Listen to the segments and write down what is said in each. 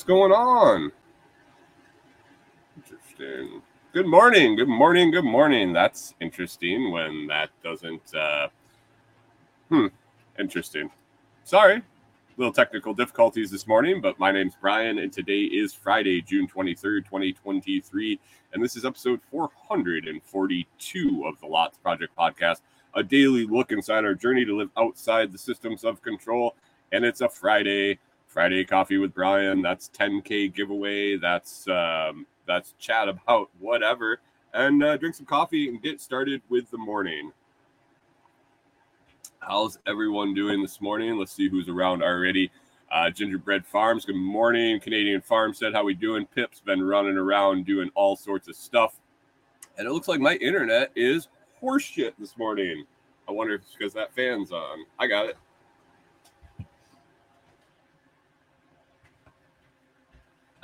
What's going on? Interesting. Good morning. Good morning. Good morning. That's interesting when that doesn't. Uh, hmm. Interesting. Sorry. Little technical difficulties this morning, but my name's Brian, and today is Friday, June 23rd, 2023. And this is episode 442 of the Lots Project podcast, a daily look inside our journey to live outside the systems of control. And it's a Friday. Friday coffee with Brian. That's 10k giveaway. That's um, that's chat about whatever, and uh, drink some coffee and get started with the morning. How's everyone doing this morning? Let's see who's around already. Uh, Gingerbread Farms. Good morning, Canadian Farmstead. How we doing? Pip's been running around doing all sorts of stuff, and it looks like my internet is horseshit this morning. I wonder if it's because that fan's on. I got it.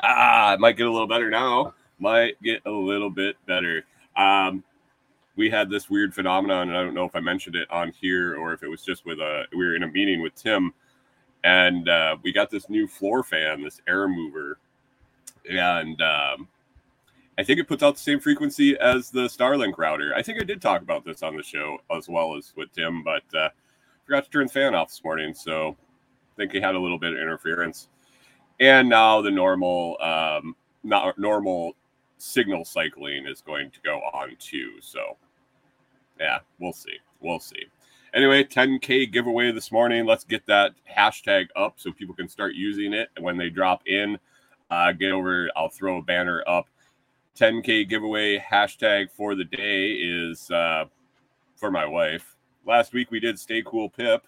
Ah, it might get a little better now. Might get a little bit better. Um, we had this weird phenomenon, and I don't know if I mentioned it on here or if it was just with a. We were in a meeting with Tim, and uh, we got this new floor fan, this air mover, and um, I think it puts out the same frequency as the Starlink router. I think I did talk about this on the show as well as with Tim, but uh, forgot to turn the fan off this morning, so I think he had a little bit of interference and now the normal um not normal signal cycling is going to go on too so yeah we'll see we'll see. Anyway 10k giveaway this morning. Let's get that hashtag up so people can start using it. And when they drop in uh get over i'll throw a banner up. 10k giveaway hashtag for the day is uh for my wife. Last week we did stay cool pip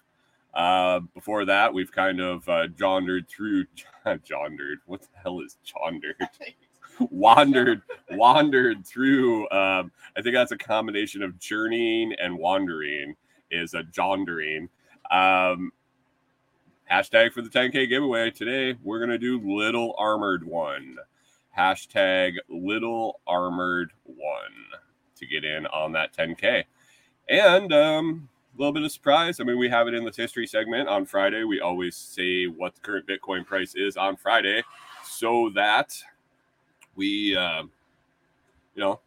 uh, before that, we've kind of uh, jaundered through, jaundered. What the hell is jaundered? wandered, wandered through. Um, I think that's a combination of journeying and wandering. Is a jaundering. Um, hashtag for the 10k giveaway today. We're gonna do little armored one. Hashtag little armored one to get in on that 10k. And um, little bit of surprise. I mean, we have it in the history segment on Friday. We always say what the current Bitcoin price is on Friday so that we, uh, you know,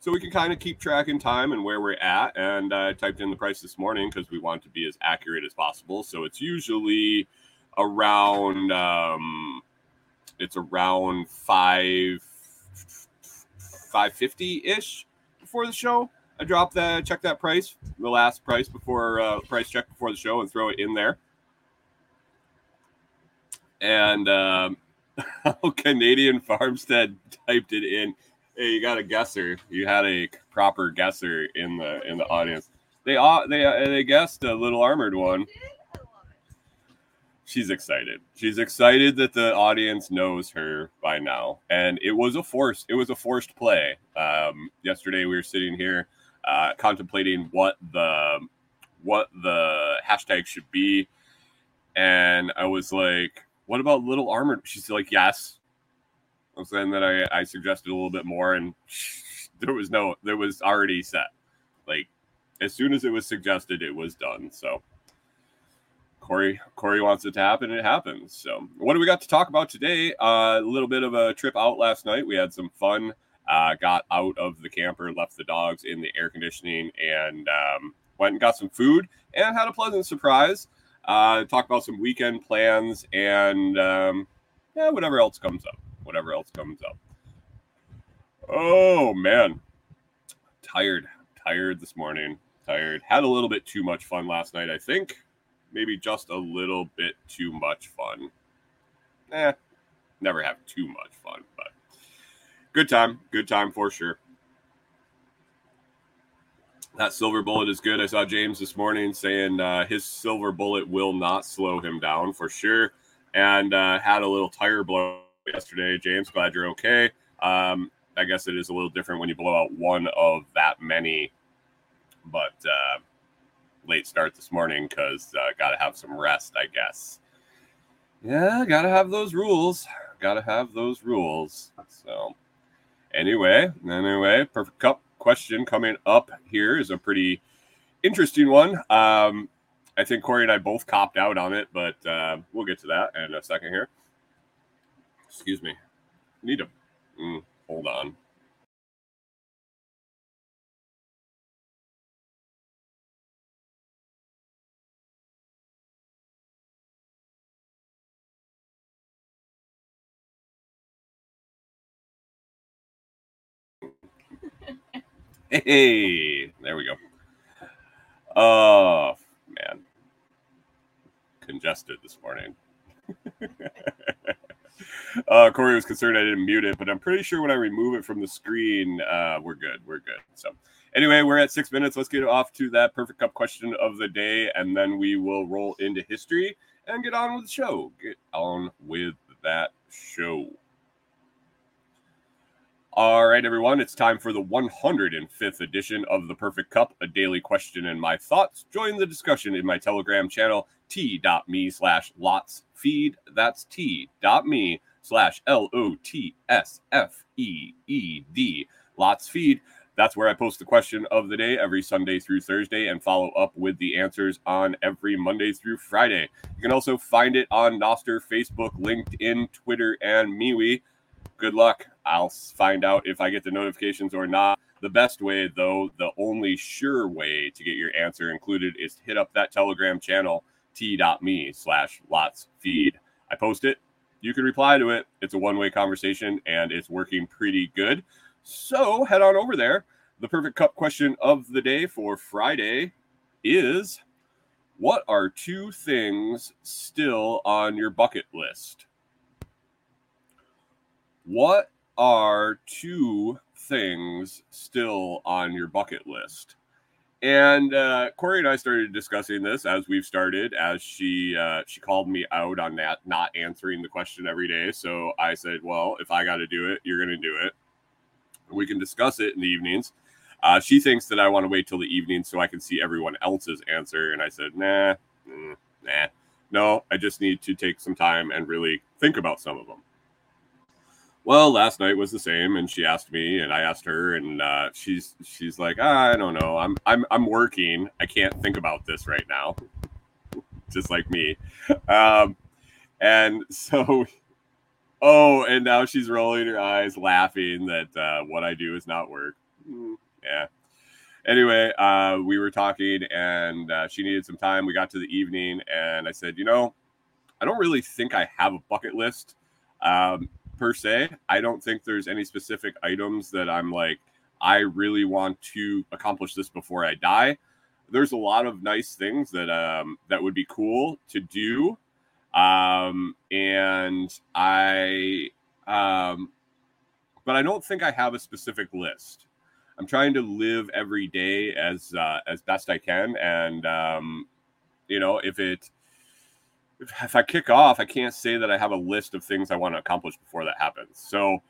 so we can kind of keep track in time and where we're at. And I typed in the price this morning because we want to be as accurate as possible. So it's usually around, um, it's around five, 550 ish before the show. I drop that, check that price, the last price before uh, price check before the show, and throw it in there. And um, Canadian Farmstead typed it in. Hey, you got a guesser. You had a proper guesser in the in the audience. They uh, they uh, they guessed a little armored one. She's excited. She's excited that the audience knows her by now, and it was a forced. It was a forced play. Um, yesterday we were sitting here uh, contemplating what the what the hashtag should be, and I was like, "What about little armored?" She's like, "Yes." I was saying that I, I suggested a little bit more, and there was no, there was already set. Like as soon as it was suggested, it was done. So Kori Kori wants it to happen, it happens. So what do we got to talk about today? Uh, a little bit of a trip out last night. We had some fun. Uh, got out of the camper, left the dogs in the air conditioning, and um, went and got some food and had a pleasant surprise. Uh, talk about some weekend plans and um, yeah, whatever else comes up. Whatever else comes up. Oh man, tired, tired this morning. Tired. Had a little bit too much fun last night. I think maybe just a little bit too much fun. Eh, never have too much fun, but good time. Good time for sure. That silver bullet is good. I saw James this morning saying uh, his silver bullet will not slow him down for sure, and uh, had a little tire blow yesterday. James, glad you're okay. Um, I guess it is a little different when you blow out one of that many, but uh, late start this morning because uh, got to have some rest, I guess. Yeah, gotta have those rules. Gotta have those rules. So, anyway, anyway, perfect cup question coming up here is a pretty interesting one. Um, I think Kori and I both copped out on it, but uh, we'll get to that in a second here. Excuse me. Need to mm, hold on. Hey, there we go. Oh man, congested this morning. uh, Kori was concerned I didn't mute it, but I'm pretty sure when I remove it from the screen, uh, we're good. We're good. So, anyway, we're at six minutes. Let's get off to that perfect cup question of the day, and then we will roll into history and get on with the show. Get on with that show. All right, everyone, it's time for the 105th edition of The Perfect Cup, a daily question and my thoughts. Join the discussion in my Telegram channel, t.me slash lots feed. That's t.me slash L O T S F E E D. Lots feed. That's where I post the question of the day every Sunday through Thursday and follow up with the answers on every Monday through Friday. You can also find it on Nostr, Facebook, LinkedIn, Twitter, and MeWe good luck. I'll find out if I get the notifications or not. The best way, though, the only sure way to get your answer included is to hit up that Telegram channel, t.me slash lots feed. I post it. You can reply to it. It's a one way conversation and it's working pretty good. So head on over there. The perfect cup question of the day for Friday is What are two things still on your bucket list? What are two things still on your bucket list? And uh, Kori and I started discussing this as we've started. As she uh, she called me out on that not answering the question every day. So I said, "Well, if I got to do it, you're going to do it. We can discuss it in the evenings." Uh, she thinks that I want to wait till the evening so I can see everyone else's answer, and I said, "Nah, mm, nah, no. I just need to take some time and really think about some of them." Well last night was the same and she asked me and i asked her and uh, she's she's like ah, i don't know. I'm i'm i'm working. I can't think about this right now. Just like me. Um and so oh and now she's rolling her eyes laughing that uh, what i do is not work. Mm, yeah. Anyway uh, we were talking and uh, she needed some time. We got to the evening and i said you know i don't really think i have a bucket list. Um, per se. I don't think there's any specific items that I'm like, I really want to accomplish this before I die. There's a lot of nice things that um, that would be cool to do, um, and I, um, but I don't think I have a specific list. I'm trying to live every day as uh, as best I can, and um, you know, if it if I kick off, I can't say that I have a list of things I want to accomplish before that happens. So,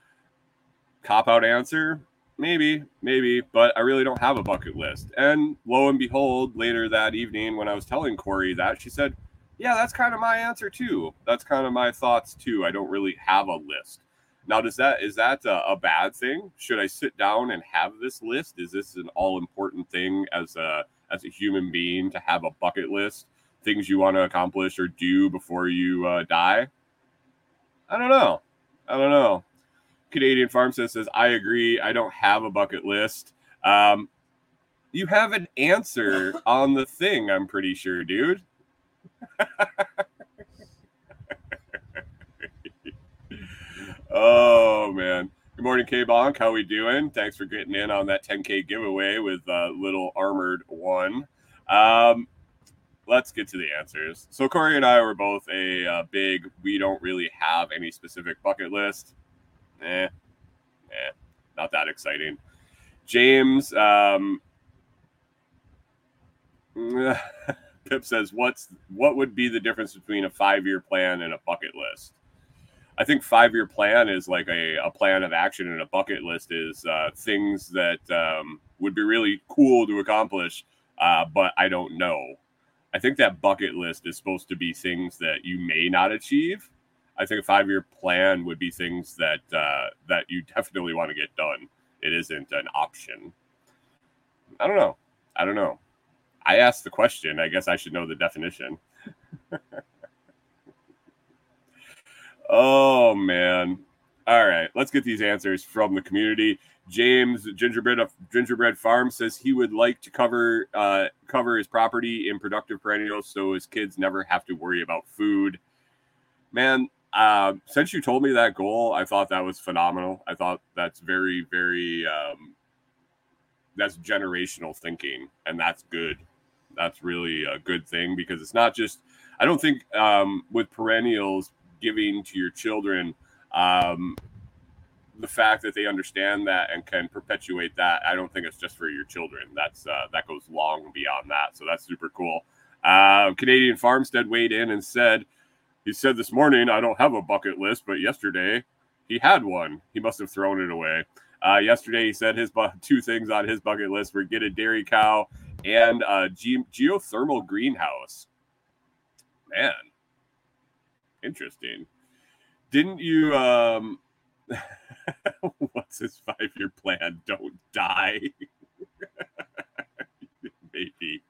cop out answer, maybe, maybe, but I really don't have a bucket list. And lo and behold, later that evening, when I was telling Kori that, she said, Yeah, that's kind of my answer too. That's kind of my thoughts too. I don't really have a list. Now, does that is that a, a bad thing? Should I sit down and have this list? Is this an all important thing as a as a human being to have a bucket list? Things you want to accomplish or do before you uh, die? I don't know. I don't know. Canadian Farmstead says, I agree. I don't have a bucket list. Um, you have an answer on the thing, I'm pretty sure, dude. oh, man. Good morning, K Bonk. How we doing? Thanks for getting in on that 10K giveaway with uh, Little Armored One. Um, let's get to the answers. So Kori and I were both a uh, big. We don't really have any specific bucket list. Eh, eh, not that exciting. James, um, Pip says, "What's what would be the difference between a five-year plan and a bucket list?" I think five-year plan is like a, a plan of action, and a bucket list is uh, things that um, would be really cool to accomplish, uh, but I don't know I think that bucket list is supposed to be things that you may not achieve. I think a five year plan would be things that uh, that you definitely want to get done. It isn't an option. I don't know. I don't know. I asked the question. I guess I should know the definition. oh man. All right, let's get these answers from the community. James Gingerbread Gingerbread Farm says he would like to cover uh, cover his property in productive perennials so his kids never have to worry about food. Man, uh, since you told me that goal, I thought that was phenomenal. I thought that's very, very um, that's generational thinking, and that's good. That's really a good thing because it's not just. I don't think um, with perennials giving to your children um, the fact that they understand that and can perpetuate that. I don't think it's just for your children. That's uh, that goes long beyond that. So that's super cool. Uh, Canadian Farmstead weighed in and said, he said this morning, I don't have a bucket list, but yesterday he had one. He must have thrown it away. Uh, yesterday, he said his bu- two things on his bucket list were get a dairy cow and a ge- geothermal greenhouse. Man, interesting. Didn't you? Um, what's his five year plan? Don't die. Maybe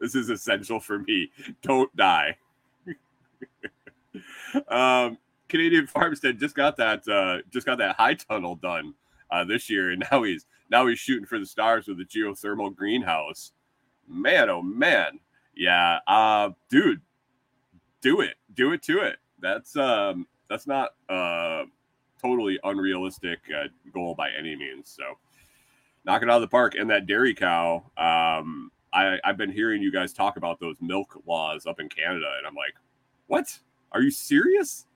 this is essential for me. Don't die. um, Canadian Farmstead just got that uh, just got that high tunnel done uh, this year, and now he's now he's shooting for the stars with the geothermal greenhouse. Man, oh man, yeah, uh, dude, do it, do it to it. That's um, that's not uh, totally unrealistic uh, goal by any means. So knock it out of the park. And that dairy cow, um, I, I've been hearing you guys talk about those milk laws up in Canada, and I'm like, what? Are you serious?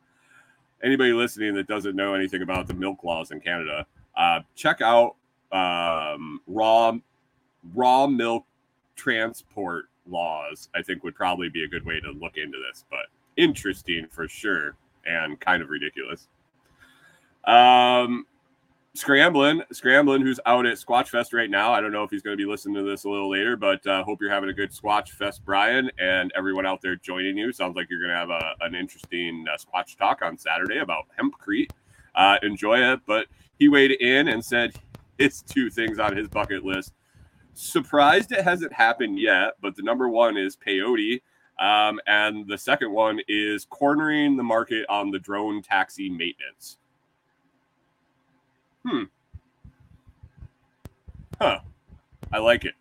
Anybody listening that doesn't know anything about the milk laws in Canada, uh, check out um, raw raw milk transport laws. I think would probably be a good way to look into this, but interesting for sure and kind of ridiculous. Um, Scrambling, Scrambling, who's out at Squatch Fest right now. I don't know if he's going to be listening to this a little later, but uh, hope you're having a good Squatch Fest, Brian, and everyone out there joining you. Sounds like you're going to have a, an interesting uh, Squatch talk on Saturday about hempcrete. Uh, enjoy it. But he weighed in and said his two things on his bucket list. Surprised it hasn't happened yet, but the number one is peyote. Um, and the second one is cornering the market on the drone taxi maintenance. Hmm. Huh. I like it.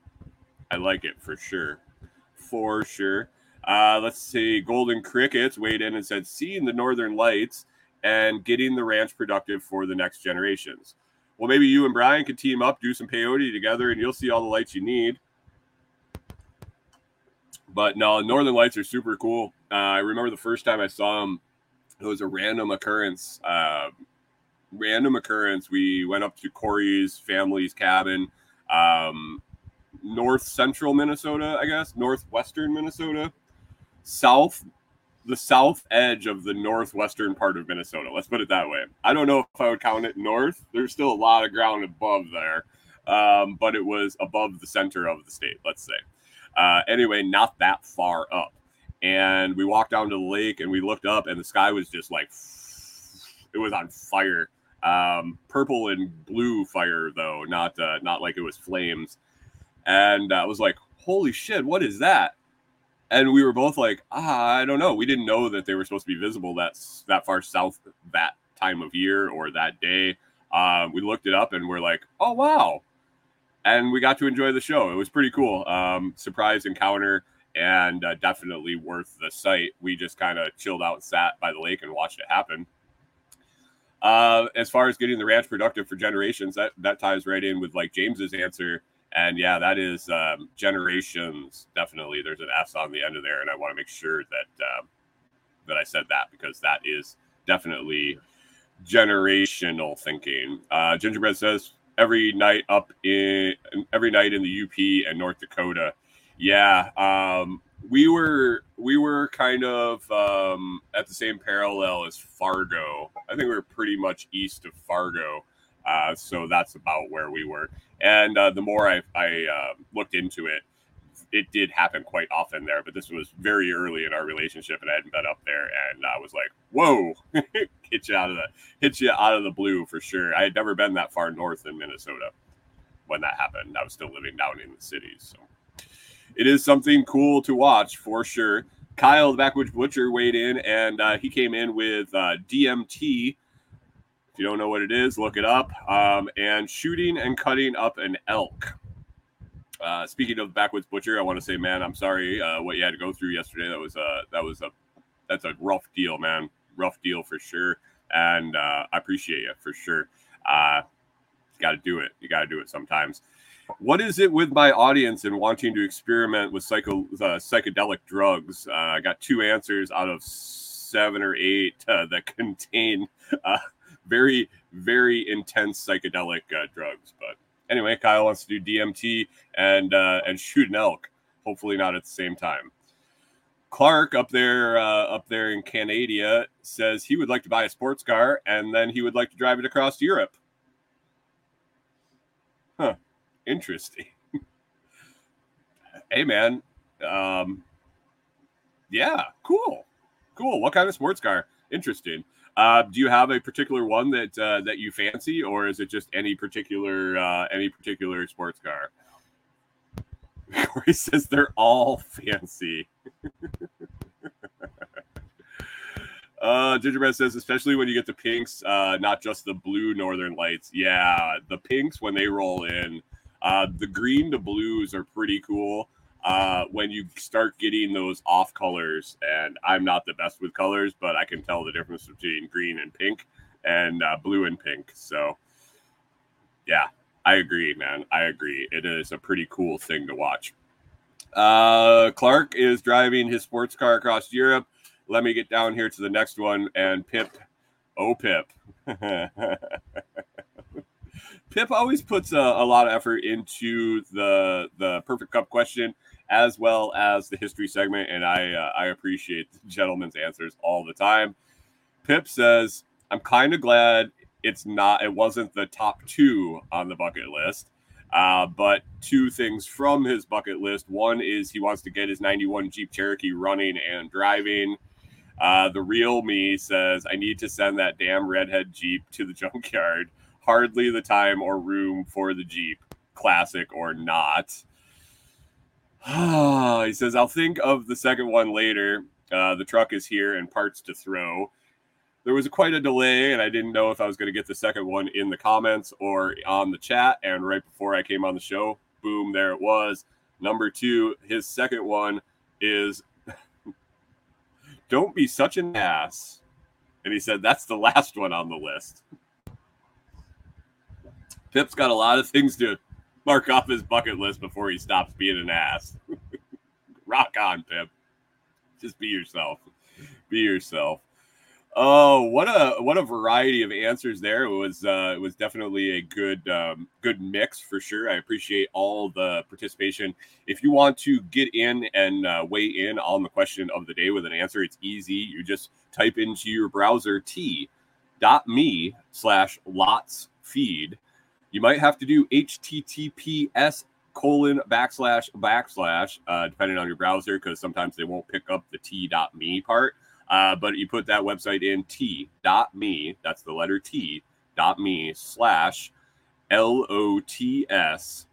I like it for sure. For sure. Uh, let's see. Golden Crickets weighed in and said, seeing the Northern Lights and getting the ranch productive for the next generations. Well, maybe you and Brian could team up, do some peyote together, and you'll see all the lights you need. But no, Northern Lights are super cool. Uh, I remember the first time I saw them, it was a random occurrence. Uh, random occurrence. We went up to Kori's family's cabin, um, north central Minnesota, I guess, northwestern Minnesota, south, the south edge of the northwestern part of Minnesota. Let's put it that way. I don't know if I would count it north. There's still a lot of ground above there, um, but it was above the center of the state, let's say. Uh, anyway, not that far up. And we walked down to the lake and we looked up, and the sky was just like it was on fire um, purple and blue fire though, not uh, not like it was flames. And I was like, "Holy shit, what is that?" And we were both like, "Ah, I don't know. We didn't know that they were supposed to be visible that that far south that time of year or that day." Uh, we looked it up and we're like, "Oh wow!" And we got to enjoy the show. It was pretty cool. Um, surprise encounter and uh, definitely worth the sight. We just kind of chilled out sat by the lake and watched it happen. Uh, as far as getting the ranch productive for generations, that that ties right in with like James's answer. And yeah, that is um, generations. Definitely, there's an S on the end of there, and I want to make sure that um, that I said that because that is definitely generational thinking. Uh, Gingerbread says every night up in every night in the UP and North Dakota. Yeah, um, we were we were kind of um, at the same parallel as Fargo. I think we were pretty much east of Fargo, uh, so that's about where we were. And uh, the more I, I uh, looked into it, it did happen quite often there, but this was very early in our relationship, and I hadn't been up there, and I was like, "Whoa, hit you out of the hit you out of the blue for sure." I had never been that far north in Minnesota when that happened. I was still living down in the cities, so it is something cool to watch for sure. Kyle, the Backwoods Butcher, weighed in, and uh, he came in with uh, DMT. If you don't know what it is, look it up. Um, and shooting and cutting up an elk. Uh, speaking of Backwoods Butcher, I want to say, man, I'm sorry uh, what you had to go through yesterday. That was a that was a that's a rough deal, man. Rough deal for sure. And uh, I appreciate you for sure. Uh, got to do it. You got to do it sometimes. What is it with my audience and wanting to experiment with psycho uh, psychedelic drugs? Uh, I got two answers out of seven or eight uh, that contain uh, very very intense psychedelic uh, drugs. But anyway, Kyle wants to do DMT and uh, and shoot an elk. Hopefully not at the same time. Clark up there uh, up there in Canada says he would like to buy a sports car and then he would like to drive it across Europe. Huh. Interesting. hey man. Um yeah, cool. Cool. What kind of sports car? Interesting. Uh, do you have a particular one that uh, that you fancy, or is it just any particular uh, any particular sports car? Kori says they're all fancy. uh, Gingerbread says, especially when you get the pinks, uh, not just the blue Northern Lights. Yeah, the pinks when they roll in, uh, the green to blues are pretty cool. Uh, when you start getting those off colors, and I'm not the best with colors, but I can tell the difference between green and pink and uh, blue and pink. So, yeah, I agree, man. I agree. It is a pretty cool thing to watch. Uh, Clark is driving his sports car across Europe. Let me get down here to the next one. And Pip, oh, Pip. Pip always puts a, a, lot of effort into the the perfect cup question as well as the history segment, and I uh, I appreciate the gentleman's answers all the time. Pip says, "I'm kind of glad it's not it wasn't the top two on the bucket list." Uh, but two things from his bucket list. One is he wants to get his 91 Jeep Cherokee running and driving. Uh, the real me says, I need to send that damn redhead Jeep to the junkyard. Hardly the time or room for the Jeep, classic or not. he says, I'll think of the second one later. Uh, the truck is here and parts to throw. There was quite a delay, and I didn't know if I was going to get the second one in the comments or on the chat. And right before I came on the show, boom, there it was. Number two, his second one is Don't be such an ass. And he said, That's the last one on the list. Pip's got a lot of things to mark off his bucket list before he stops being an ass. Rock on, Pip. Just be yourself. Be yourself. Oh, what a what a variety of answers there. It was uh, it was definitely a good um, good mix for sure. I appreciate all the participation. If you want to get in and uh, weigh in on the question of the day with an answer, it's easy. You just type into your browser t.me slash lots feed. You might have to do https colon backslash backslash uh, depending on your browser because sometimes they won't pick up the t.me part. Uh, but you put that website in t.me, that's the letter T, dot me slash L O T S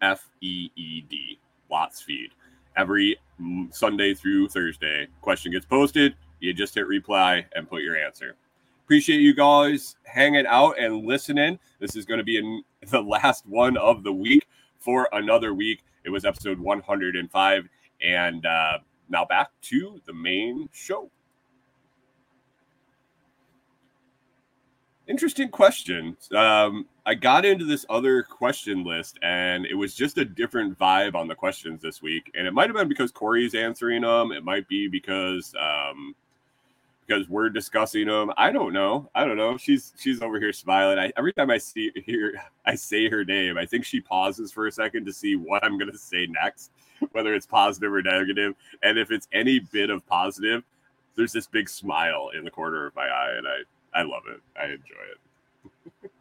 F E E D, Lots Feed. Every Sunday through Thursday, question gets posted. You just hit reply and put your answer. Appreciate you guys hanging out and listening. This is going to be in the last one of the week for another week. It was episode 105. And, uh, now back to the main show. Interesting question. Um, I got into this other question list, and it was just a different vibe on the questions this week. And it might have been because Kori's answering them. It might be because um, because we're discussing them. I don't know. I don't know. She's she's over here smiling. I, every time I see hear I say her name, I think she pauses for a second to see what I'm going to say next whether it's positive or negative. And if it's any bit of positive, there's this big smile in the corner of my eye, and I I love it. I enjoy it.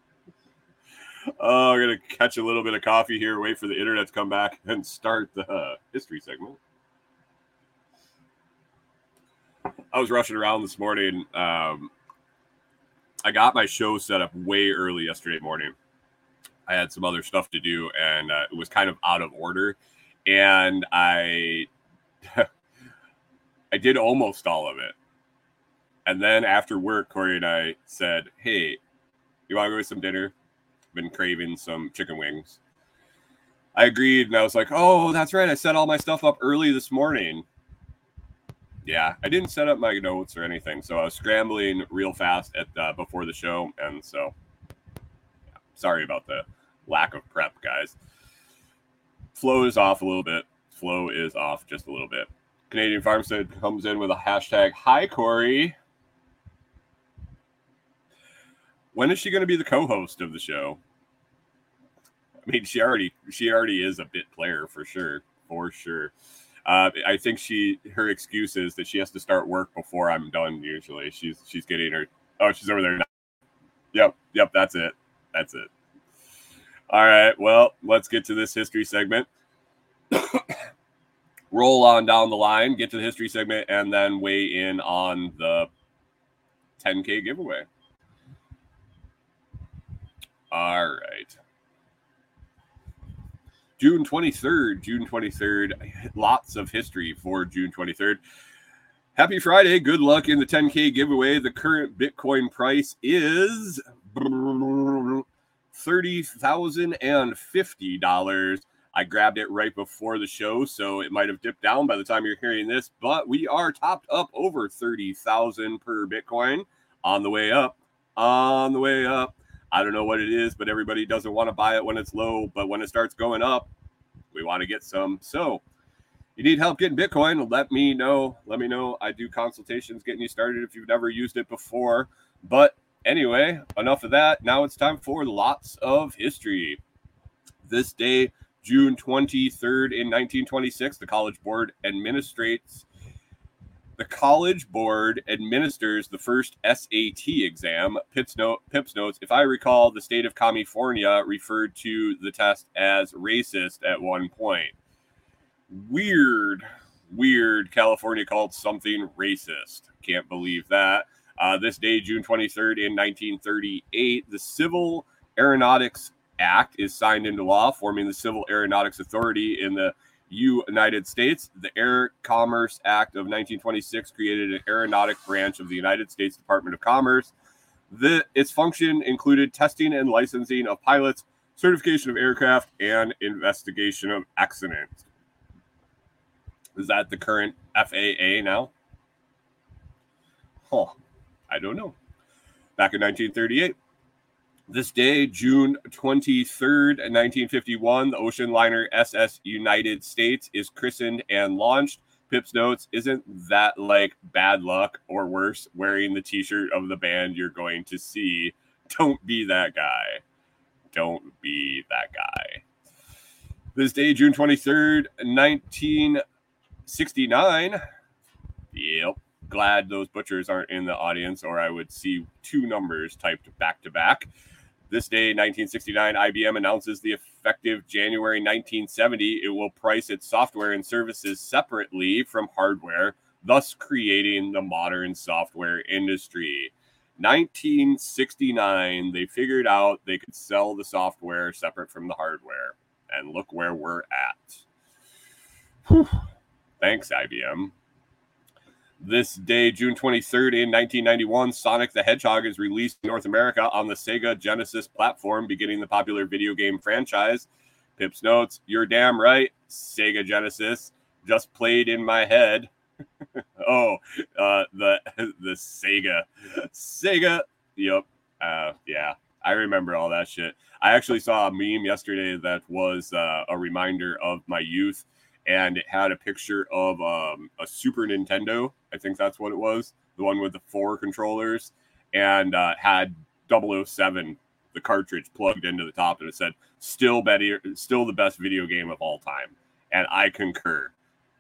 Oh, I'm gonna catch a little bit of coffee here, wait for the internet to come back, and start the history segment. I was rushing around this morning. Um, I got my show set up way early yesterday morning. I had some other stuff to do, and uh, it was kind of out of order. And I, I did almost all of it. And then after work, Kori and I said, "Hey, you want to go get some dinner? Been craving some chicken wings." I agreed, and I was like, "Oh, that's right. I set all my stuff up early this morning." Yeah, I didn't set up my notes or anything, so I was scrambling real fast at uh, before the show, and so yeah, sorry about the lack of prep, guys. Flow is off a little bit. Flow is off just a little bit. Canadian Farmstead comes in with a hashtag Hi Kori. When is she going to be the co-host of the show? I mean, she already she already is a bit player for sure, for sure. Uh, I think she her excuse is that she has to start work before I'm done. Usually, she's she's getting her. Oh, she's over there now. Yep, yep, that's it. That's it. All right, well, let's get to this history segment. Roll on down the line, get to the history segment, and then weigh in on the 10K giveaway. All right. June 23rd, June 23rd, lots of history for June 23rd. Happy Friday. Good luck in the 10K giveaway. The current Bitcoin price is $30,050. I grabbed it right before the show, so it might have dipped down by the time you're hearing this, but we are topped up over 30,000 per Bitcoin on the way up. On the way up. I don't know what it is, but everybody doesn't want to buy it when it's low. But when it starts going up, we want to get some. So you need help getting Bitcoin, let me know. Let me know. I do consultations getting you started if you've never used it before. But anyway, enough of that. Now it's time for lots of history. This day, June 23rd in 1926, the College Board administrates the College Board administers the first SAT exam. Pips, Pips notes, if I recall, the state of California referred to the test as racist at one point. Weird, weird. California called something racist. Can't believe that. Uh, this day, June 23rd, in 1938, the Civil Aeronautics Act is signed into law, forming the Civil Aeronautics Authority in the United States. The Air Commerce Act of 1926 created an aeronautic branch of the United States Department of Commerce. The, its function included testing and licensing of pilots, certification of aircraft, and investigation of accidents. Is that the current FAA now? Huh. I don't know. Back in 1938, this day, June 23rd, 1951, the ocean liner SS United States is christened and launched. Pips notes, isn't that like bad luck or worse, wearing the t shirt of the band you're going to see? Don't be that guy. Don't be that guy. This day, June 23rd, 1969. Yep. Glad those butchers aren't in the audience, or I would see two numbers typed back to back. This day, 1969, IBM announces the effective January 1970, it will price its software and services separately from hardware, thus creating the modern software industry. 1969, they figured out they could sell the software separate from the hardware. And look where we're at. Whew. Thanks, IBM. This day, June 23rd, in 1991, Sonic the Hedgehog is released in North America on the Sega Genesis platform, beginning the popular video game franchise. Pips notes, You're damn right, Sega Genesis. Just played in my head. oh, uh, the the Sega. Sega. Yep. Uh, yeah. I remember all that shit. I actually saw a meme yesterday that was uh, a reminder of my youth and it had a picture of um, a Super Nintendo. I think that's what it was, the one with the four controllers, and uh, had 007, the cartridge, plugged into the top, and it said, "Still better, still the best video game of all time." And I concur.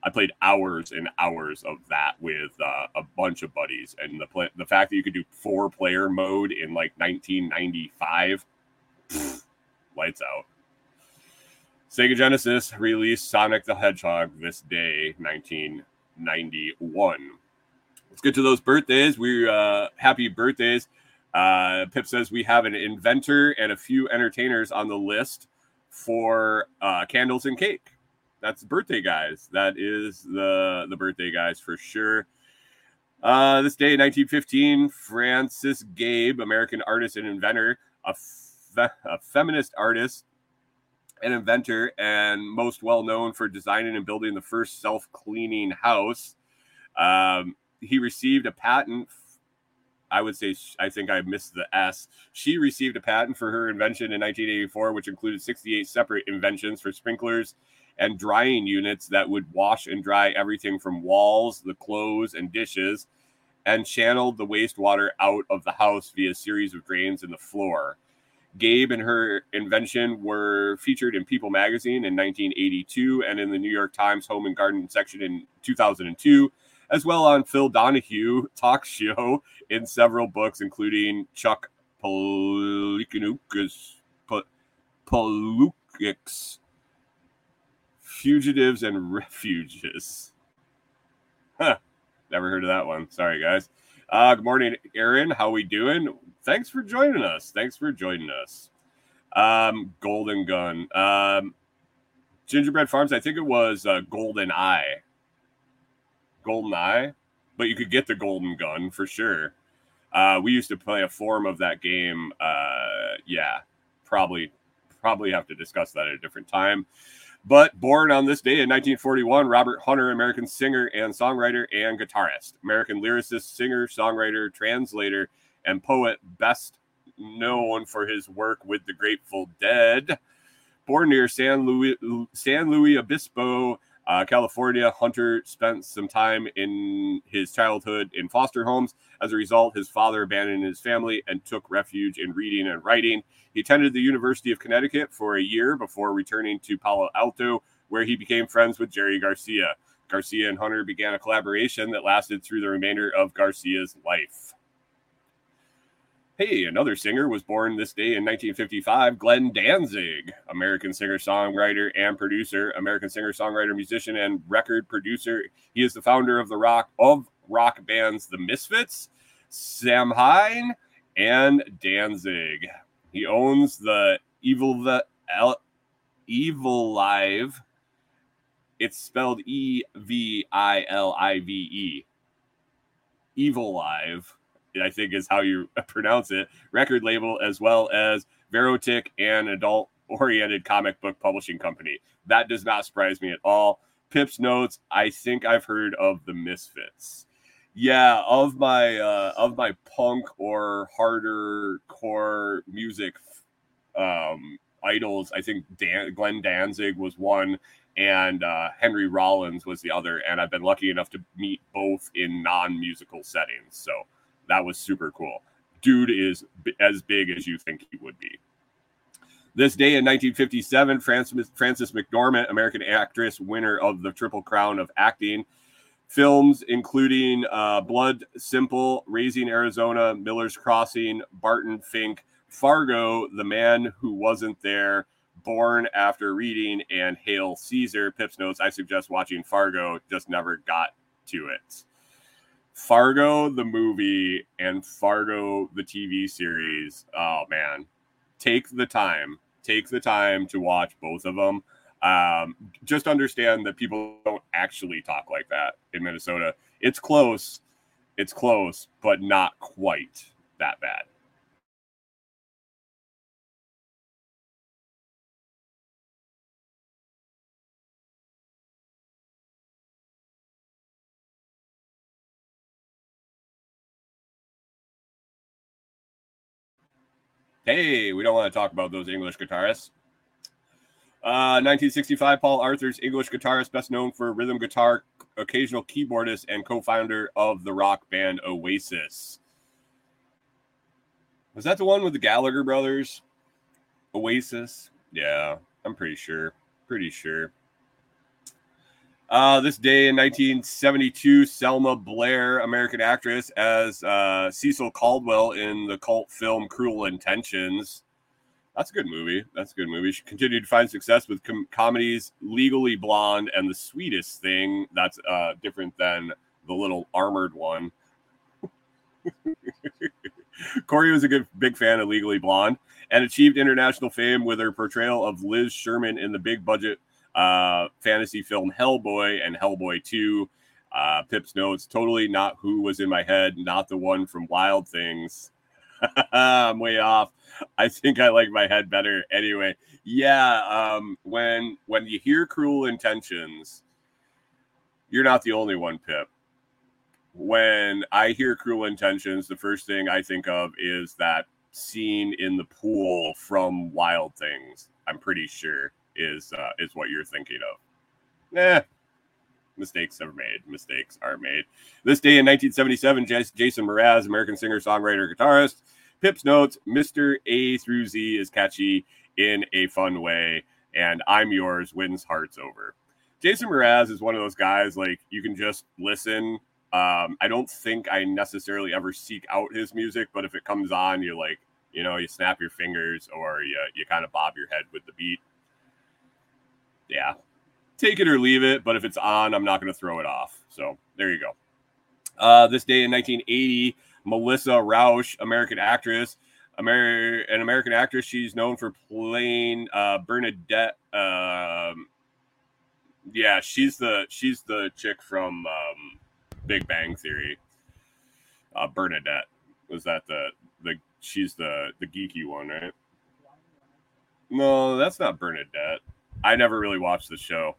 I played hours and hours of that with uh, a bunch of buddies, and the the fact that you could do four player mode in like 1995, pfft, Lights out. Sega Genesis released Sonic the Hedgehog this day, 1991. Let's get to those birthdays. We uh, happy birthdays. Uh, Pip says we have an inventor and a few entertainers on the list for uh, candles and cake. That's birthday guys. That is the the birthday guys for sure. Uh, this day, 1915, Frances Gabe, American artist and inventor, a, fe- a feminist artist and inventor, and most well known for designing and building the first self cleaning house. Um, he received a patent. I would say, I think I missed the S. She received a patent for her invention in 1984, which included 68 separate inventions for sprinklers and drying units that would wash and dry everything from walls, the clothes, and dishes, and channeled the wastewater out of the house via a series of drains in the floor. Gabe and her invention were featured in People magazine in 1982 and in the New York Times Home and Garden section in 2002, as well on Phil Donahue talk show in several books, including Chuck Palahniuk's Fugitives and Refuges. Huh. Never heard of that one. Sorry, guys. Uh, good morning, Aaron. How we doing? Thanks for joining us. Thanks for joining us. Um, Golden Gun. Um, Gingerbread Farms. I think it was uh, Golden Eye. Golden Eye, but you could get the Golden Gun for sure. Uh, we used to play a form of that game. Uh, yeah, probably, probably have to discuss that at a different time. But born on this day in 1941, Robert Hunter, American singer and songwriter and guitarist, American lyricist, singer, songwriter, translator, and poet, best known for his work with the Grateful Dead. Born near San Luis, San Luis Obispo, uh, California, Hunter spent some time in his childhood in foster homes. As a result, his father abandoned his family and took refuge in reading and writing. He attended the University of Connecticut for a year before returning to Palo Alto, where he became friends with Jerry Garcia. Garcia and Hunter began a collaboration that lasted through the remainder of Garcia's life. Hey, another singer was born this day in 1955, Glenn Danzig, American singer, songwriter, and producer, American singer, songwriter, musician, and record producer. He is the founder of the rock of rock bands The Misfits, Samhain, and Danzig. He owns the Evil the Evil Live. It's spelled E V I L I V E. Evil Live I think is how you pronounce it, record label, as well as Verotik and adult oriented comic book publishing company. That does not surprise me at all. Pips notes, I think I've heard of the Misfits. Yeah, of my uh, of my punk or harder core music um, idols, I think Dan- Glenn Danzig was one, and uh, Henry Rollins was the other. And I've been lucky enough to meet both in non musical settings. So that was super cool. Dude is b- as big as you think he would be. This day in 1957, Frances, Frances McDormand, American actress, winner of the Triple Crown of Acting, films including uh, Blood Simple, Raising Arizona, Miller's Crossing, Barton Fink, Fargo, The Man Who Wasn't There, Burn After Reading, and Hail Caesar. Pips notes, I suggest watching Fargo, just never got to it. Fargo the movie and Fargo the TV series. Oh man, take the time. Take the time to watch both of them. Um, just understand that people don't actually talk like that in Minnesota. It's close. It's close, but not quite that bad. Hey, we don't want to talk about those English guitarists. Uh, 1965, Paul Arthurs English guitarist, best known for rhythm guitar, occasional keyboardist, and co founder of the rock band Oasis. Was that the one with the Gallagher brothers? Oasis? Yeah, I'm pretty sure. Pretty sure. Uh, this day in 1972, Selma Blair, American actress, as uh, Cecil Caldwell in the cult film Cruel Intentions. That's a good movie. That's a good movie. She continued to find success with com- comedies Legally Blonde and The Sweetest Thing. That's uh, different than the little armored one. Kori was a good big fan of Legally Blonde and achieved international fame with her portrayal of Liz Sherman in the big budget uh, fantasy film Hellboy and Hellboy 2. Uh, Pips notes totally not who was in my head, not the one from Wild Things. I'm way off. I think I like my head better anyway. Yeah, um, when when you hear cruel intentions, you're not the only one, Pip. When I hear cruel intentions, the first thing I think of is that scene in the pool from Wild Things. I'm pretty sure is uh, is what you're thinking of. Eh, mistakes are made. Mistakes are made. This day in 1977, Jason Mraz, American singer, songwriter, guitarist, Pips notes Mr. A through Z is catchy in a fun way, and I'm yours wins hearts over. Jason Mraz is one of those guys like you can just listen. Um, I don't think I necessarily ever seek out his music, but if it comes on, you're like, you know, you snap your fingers or you, you kind of bob your head with the beat. Yeah, take it or leave it, but if it's on, I'm not going to throw it off. So there you go. Uh, this day in 1980, Melissa Rauch, American actress, Amer- an American actress. She's known for playing uh, Bernadette. Um, yeah, she's the she's the chick from um, Big Bang Theory. Uh, Bernadette was that the the she's the the geeky one, right? No, that's not Bernadette. I never really watched the show.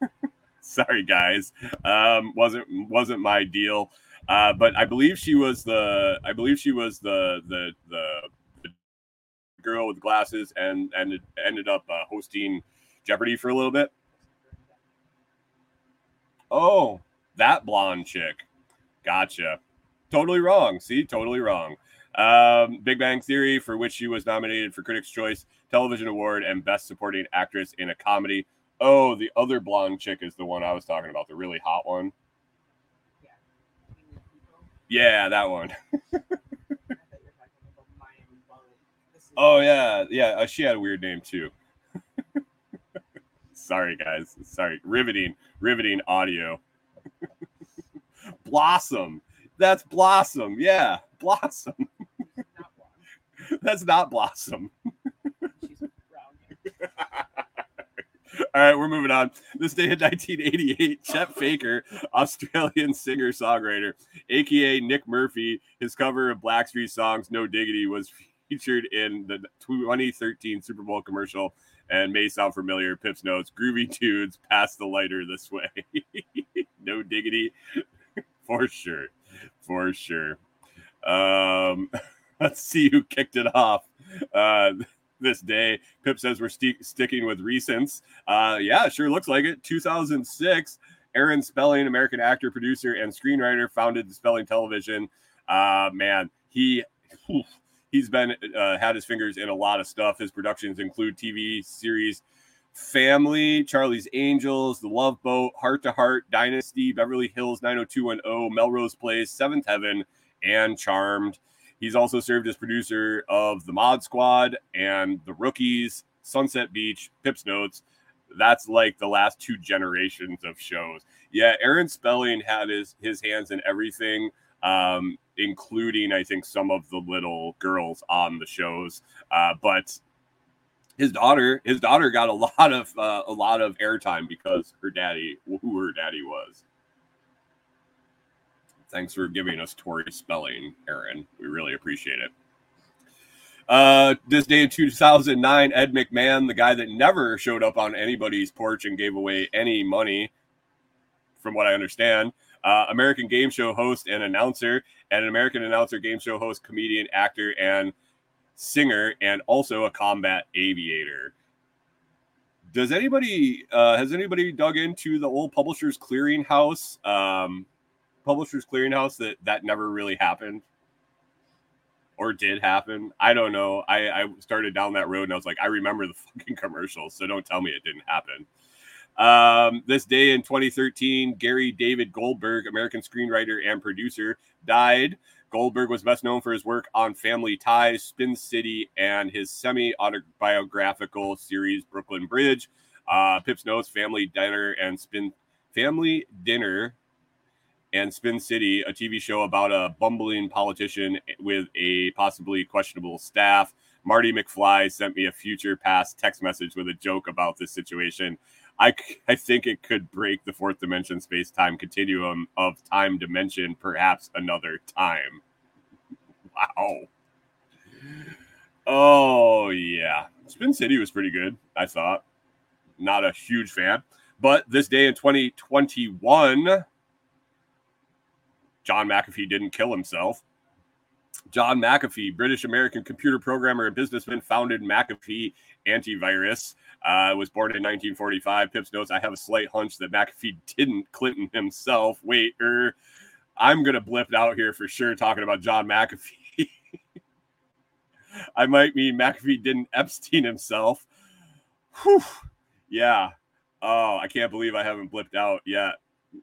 Sorry, guys. Um, wasn't wasn't my deal. Uh, but I believe she was the I believe she was the the the, girl with glasses and and ended up uh, hosting Jeopardy for a little bit. Oh, that blonde chick. Gotcha. Totally wrong. See, totally wrong. Um, Big Bang Theory, for which she was nominated for Critics' Choice Television Award and Best Supporting Actress in a Comedy. Oh, the other blonde chick is the one I was talking about, the really hot one. Yeah, that one. oh yeah, yeah. Uh, she had a weird name too. Sorry, guys. Sorry. Riveting, riveting audio. Blossom. That's Blossom. Yeah, Blossom. That's not Blossom. All right, we're moving on. This day in 1988, Chet Faker, Australian singer songwriter, aka Nick Murphy, his cover of Blackstreet songs "No Diggity" was featured in the 2013 Super Bowl commercial and may sound familiar. Pips notes: "Groovy tunes, pass the lighter this way." no diggity, for sure, for sure. Um, let's see who kicked it off. Uh, this day. Pip says we're st- sticking with recents. Uh, yeah, sure looks like it. 2006, Aaron Spelling, American actor, producer, and screenwriter, founded the Spelling Television. Uh, man, he he's been uh, had his fingers in a lot of stuff. His productions include TV series Family, Charlie's Angels, The Love Boat, Heart to Heart, Dynasty, Beverly Hills 90210, Melrose Place, Seventh Heaven, and Charmed. He's also served as producer of the Mod Squad and the Rookies, Sunset Beach, Pips Notes. That's like the last two generations of shows. Yeah, Aaron Spelling had his his hands in everything, um, including I think some of the little girls on the shows. Uh, but his daughter, his daughter got a lot of uh, a lot of airtime because her daddy, who her daddy was. Thanks for giving us Tori Spelling, Aaron. We really appreciate it. Uh, this day in 2009, Ed McMahon, the guy that never showed up on anybody's porch and gave away any money, from what I understand, uh, American game show host and announcer, and an American announcer, game show host, comedian, actor, and singer, and also a combat aviator. Does anybody uh, has anybody dug into the old Publishers Clearinghouse? Um, Publishers Clearinghouse that that never really happened or did happen. I don't know. I, I started down that road and I was like, I remember the fucking commercials, so don't tell me it didn't happen. Um, this day in 2013, Gary David Goldberg, American screenwriter and producer, died. Goldberg was best known for his work on Family Ties, Spin City, and his semi autobiographical series Brooklyn Bridge. Uh, Pip's Notes, Family Dinner, and Spin Family Dinner and Spin City, a TV show about a bumbling politician with a possibly questionable staff. Marty McFly sent me a future past text message with a joke about this situation. I, I think it could break the fourth dimension space time continuum of time dimension perhaps another time. Wow. Oh, yeah. Spin City was pretty good, I thought. Not a huge fan. But this day in 2021, John McAfee didn't kill himself. John McAfee, British American computer programmer and businessman, founded McAfee Antivirus. Uh, was born in 1945. Pips notes, I have a slight hunch that McAfee didn't Clinton himself. Wait, er, I'm going to blip out here for sure talking about John McAfee. I might mean McAfee didn't Epstein himself. Whew. Yeah. Oh, I can't believe I haven't blipped out yet.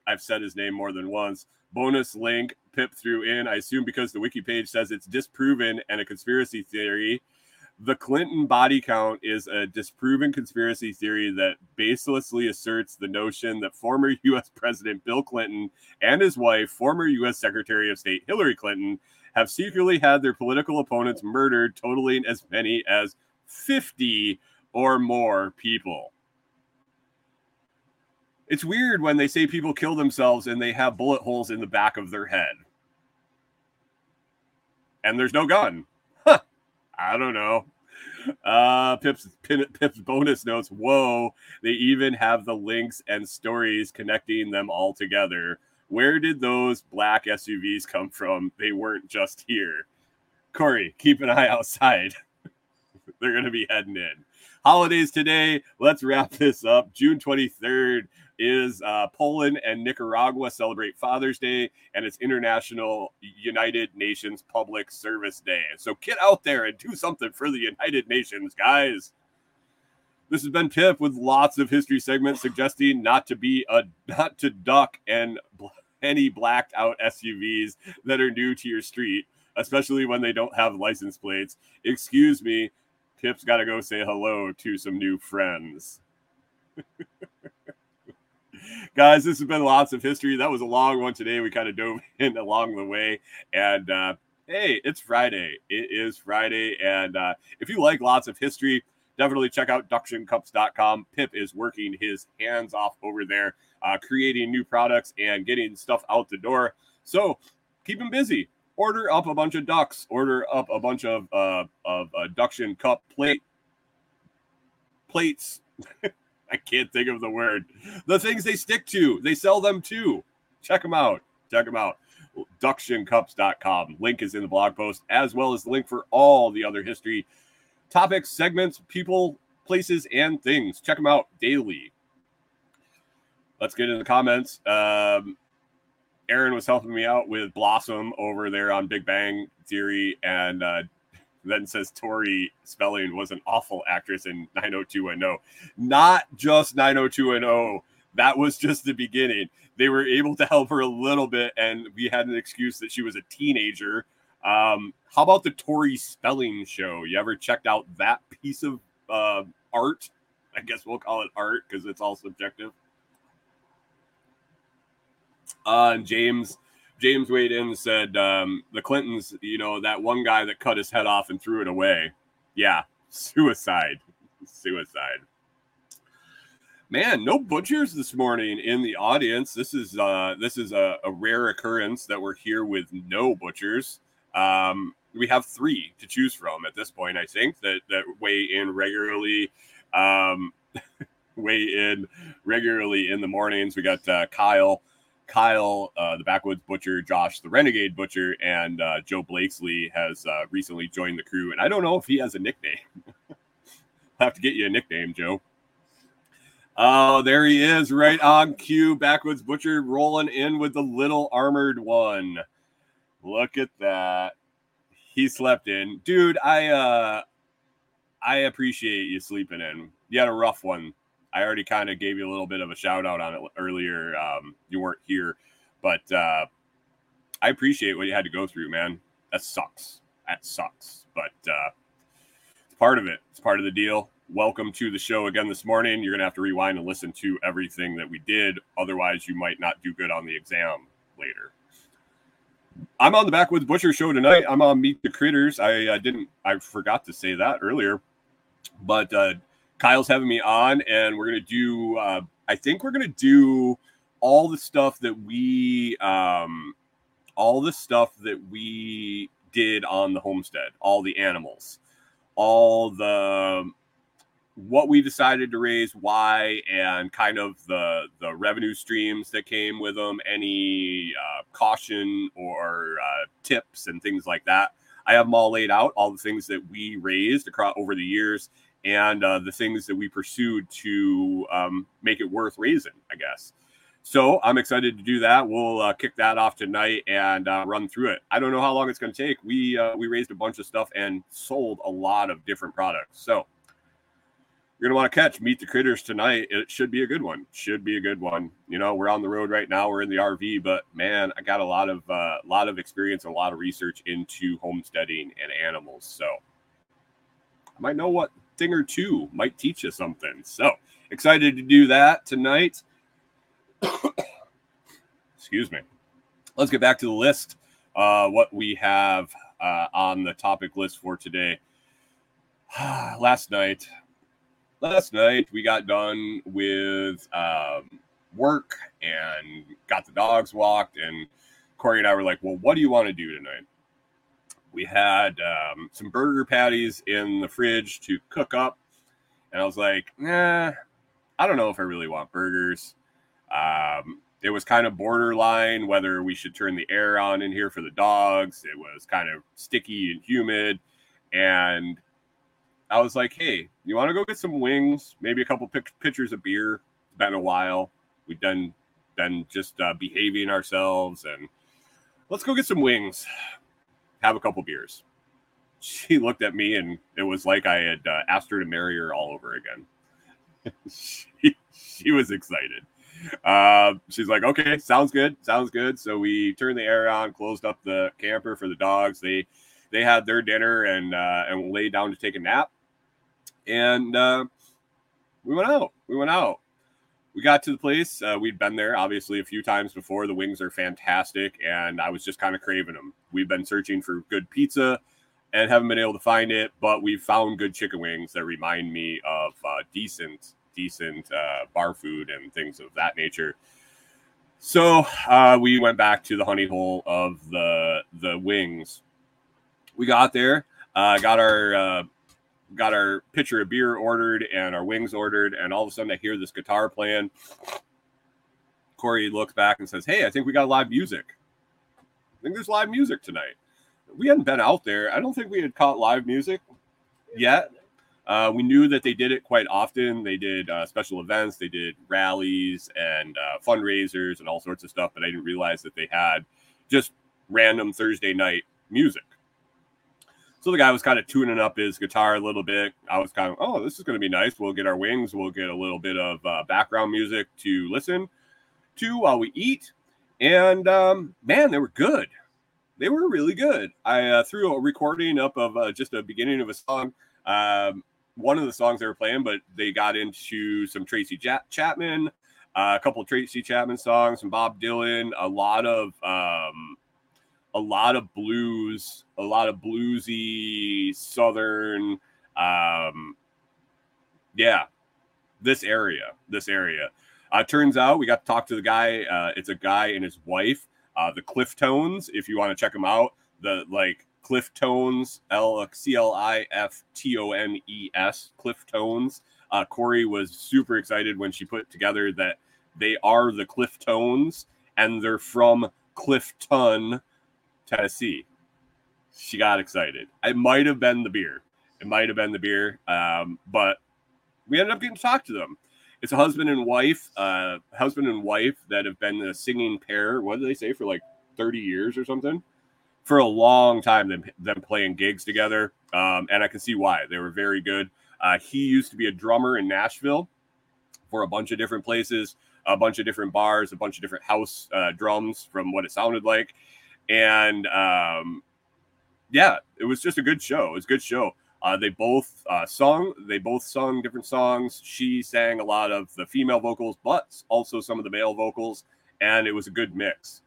I've said his name more than once. Bonus link Pip threw in, I assume because the wiki page says it's disproven and a conspiracy theory. The Clinton body count is a disproven conspiracy theory that baselessly asserts the notion that former U.S. President Bill Clinton and his wife, former U.S. Secretary of State Hillary Clinton, have secretly had their political opponents murdered, totaling as many as 50 or more people. It's weird when they say people kill themselves and they have bullet holes in the back of their head. And there's no gun. Huh. I don't know. Uh, Pip's Pip's bonus notes. Whoa! They even have the links and stories connecting them all together. Where did those black SUVs come from? They weren't just here. Kori, keep an eye outside. They're going to be heading in. Holidays today. Let's wrap this up. June 23rd is uh, Poland and Nicaragua celebrate Father's Day, and it's International United Nations Public Service Day. So get out there and do something for the United Nations, guys. This has been Pip with lots of history segments suggesting not to be a not to duck and any blacked out SUVs that are new to your street, especially when they don't have license plates. Excuse me, Pip's got to go say hello to some new friends. guys, this has been lots of history. That was a long one today. We kind of dove in along the way. And uh, hey, it's Friday. It is Friday. And uh, if you like lots of history, definitely check out ductioncups.com. Pip is working his hands off over there, uh, creating new products and getting stuff out the door. So keep him busy. Order up a bunch of ducks. Order up a bunch of uh, of duction cup plate plates. I can't think of the word. The things they stick to, they sell them too. Check them out. Check them out. Ductioncups.com. Link is in the blog post, as well as the link for all the other history topics, segments, people, places, and things. Check them out daily. Let's get in the comments. Um, Aaron was helping me out with Blossom over there on Big Bang Theory, and uh, then says Tori Spelling was an awful actress in 90210. Not just 90210. That was just the beginning. They were able to help her a little bit, and we had an excuse that she was a teenager. Um, how about the Tori Spelling show? You ever checked out that piece of uh, art? I guess we'll call it art because it's all subjective. Uh, and James James weighed in and said um, the Clintons, you know, that one guy that cut his head off and threw it away. Yeah, suicide. Suicide. Man, no butchers this morning in the audience. This is uh this is a, a rare occurrence that we're here with no butchers. Um, we have three to choose from at this point, I think, that that weigh in regularly. Um, weigh in regularly in the mornings. We got uh, Kyle Kyle, uh, the Backwoods Butcher, Josh, the Renegade Butcher, and uh, Joe Blakesley has uh, recently joined the crew. And I don't know if he has a nickname. I'll have to get you a nickname, Joe. Oh, there he is, right on cue. Backwoods Butcher rolling in with the little armored one. Look at that. He slept in. Dude, I uh I appreciate you sleeping in. You had a rough one I already kind of gave you a little bit of a shout out on it earlier. Um, you weren't here, but uh, I appreciate what you had to go through, man. That sucks. That sucks. But uh, it's part of it. It's part of the deal. Welcome to the show again this morning. You're gonna have to rewind and listen to everything that we did. Otherwise, you might not do good on the exam later. I'm on the Backwoods Butcher show tonight. I'm on Meet the Critters. I uh, didn't, I forgot to say that earlier, but uh, Kyle's having me on, and we're gonna do. Uh, I think we're gonna do all the stuff that we, um, all the stuff that we did on the homestead, all the animals, all the what we decided to raise, why, and kind of the the revenue streams that came with them, any uh, caution or uh, tips and things like that. I have them all laid out, all the things that we raised across over the years, and uh, the things that we pursued to um, make it worth raising, I guess. So I'm excited to do that. We'll uh, kick that off tonight and uh, run through it. I don't know how long it's going to take. We uh, we raised a bunch of stuff and sold a lot of different products. So you're gonna want to catch Meet the Critters tonight. It should be a good one. Should be a good one. You know, we're on the road right now. We're in the RV, but man, I got a lot of uh, lot of experience and a lot of research into homesteading and animals. So I might know what thing or two might teach you something. So excited to do that tonight. Excuse me. Let's get back to the list. Uh, what we have uh, on the topic list for today. Last night, last night we got done with um, work and got the dogs walked, and Kori and I were like, "Well, what do you want to do tonight?" We had um, some burger patties in the fridge to cook up, and I was like, "Nah, I don't know if I really want burgers." Um, it was kind of borderline whether we should turn the air on in here for the dogs. It was kind of sticky and humid, and I was like, "Hey, you want to go get some wings? Maybe a couple pitchers of beer. It's been a while. We've done been just uh, behaving ourselves, and let's go get some wings. Have a couple beers." She looked at me, and it was like I had uh, asked her to marry her all over again. she, she was excited. Uh, she's like, "Okay, sounds good, sounds good." So we turned the air on, closed up the camper for the dogs. They they had their dinner and uh, and laid down to take a nap and uh, we went out. We went out. We got to the place. Uh, we'd been there obviously a few times before. The wings are fantastic, and I was just kind of craving them. We've been searching for good pizza and haven't been able to find it, but we found good chicken wings that remind me of uh, decent, decent uh, bar food and things of that nature. So uh, we went back to the honey hole of the the wings. We got there, uh, got our uh, got our pitcher of beer ordered and our wings ordered, and all of a sudden I hear this guitar playing. Kori looks back and says, "Hey, I think we got live music. I think there's live music tonight." We hadn't been out there. I don't think we had caught live music yet. Uh, we knew that they did it quite often. They did uh, special events, they did rallies and uh, fundraisers and all sorts of stuff, but I didn't realize that they had just random Thursday night music. So the guy was kind of tuning up his guitar a little bit. I was kind of, oh, this is going to be nice. We'll get our wings. We'll get a little bit of uh, background music to listen to while we eat. And um, man, they were good. They were really good. I uh, threw a recording up of uh, just a beginning of a song. Um, one of the songs they were playing, but they got into some Tracy Chapman, uh, a couple of Tracy Chapman songs, some Bob Dylan, a lot of um, a lot of blues, a lot of bluesy southern. Um, yeah, this area, this area. Uh, turns out we got to talk to the guy. Uh, it's a guy and his wife, uh, the Cliftones. If you want to check them out, the like Cliftones, L C L I F T O N E S, Cliftones. Uh, Kori was super excited when she put together that they are the Cliftones and they're from Clifton, Tennessee. She got excited. It might have been the beer. It might have been the beer. Um, but we ended up getting to talk to them. It's a husband and wife, uh, husband and wife that have been a singing pair. What did they say for like 30 years or something? For a long time, them, them playing gigs together. Um, and I can see why. They were very good. Uh, he used to be a drummer in Nashville for a bunch of different places, a bunch of different bars, a bunch of different house uh, drums, from what it sounded like and um, yeah, it was just a good show. It was a good show. Uh, they both uh, sung. They both sung different songs. She sang a lot of the female vocals, but also some of the male vocals, and it was a good mix.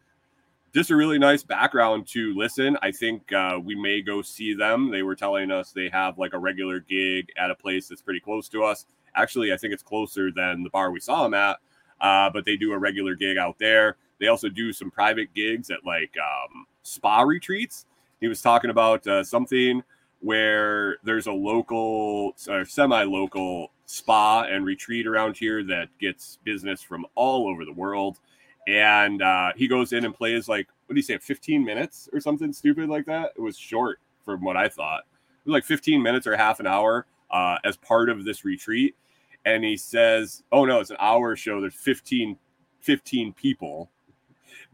Just a really nice background to listen. I think uh, we may go see them. They were telling us they have like a regular gig at a place that's pretty close to us. Actually, I think it's closer than the bar we saw them at, uh, but they do a regular gig out there. They also do some private gigs at like um, spa retreats. He was talking about uh, something where there's a local or semi-local spa and retreat around here that gets business from all over the world. And uh, he goes in and plays like what do you say 15 minutes or something stupid like that? It was short from what i thought. It was like 15 minutes or half an hour uh, as part of this retreat. And he says oh no it's an hour show. There's 15 15 people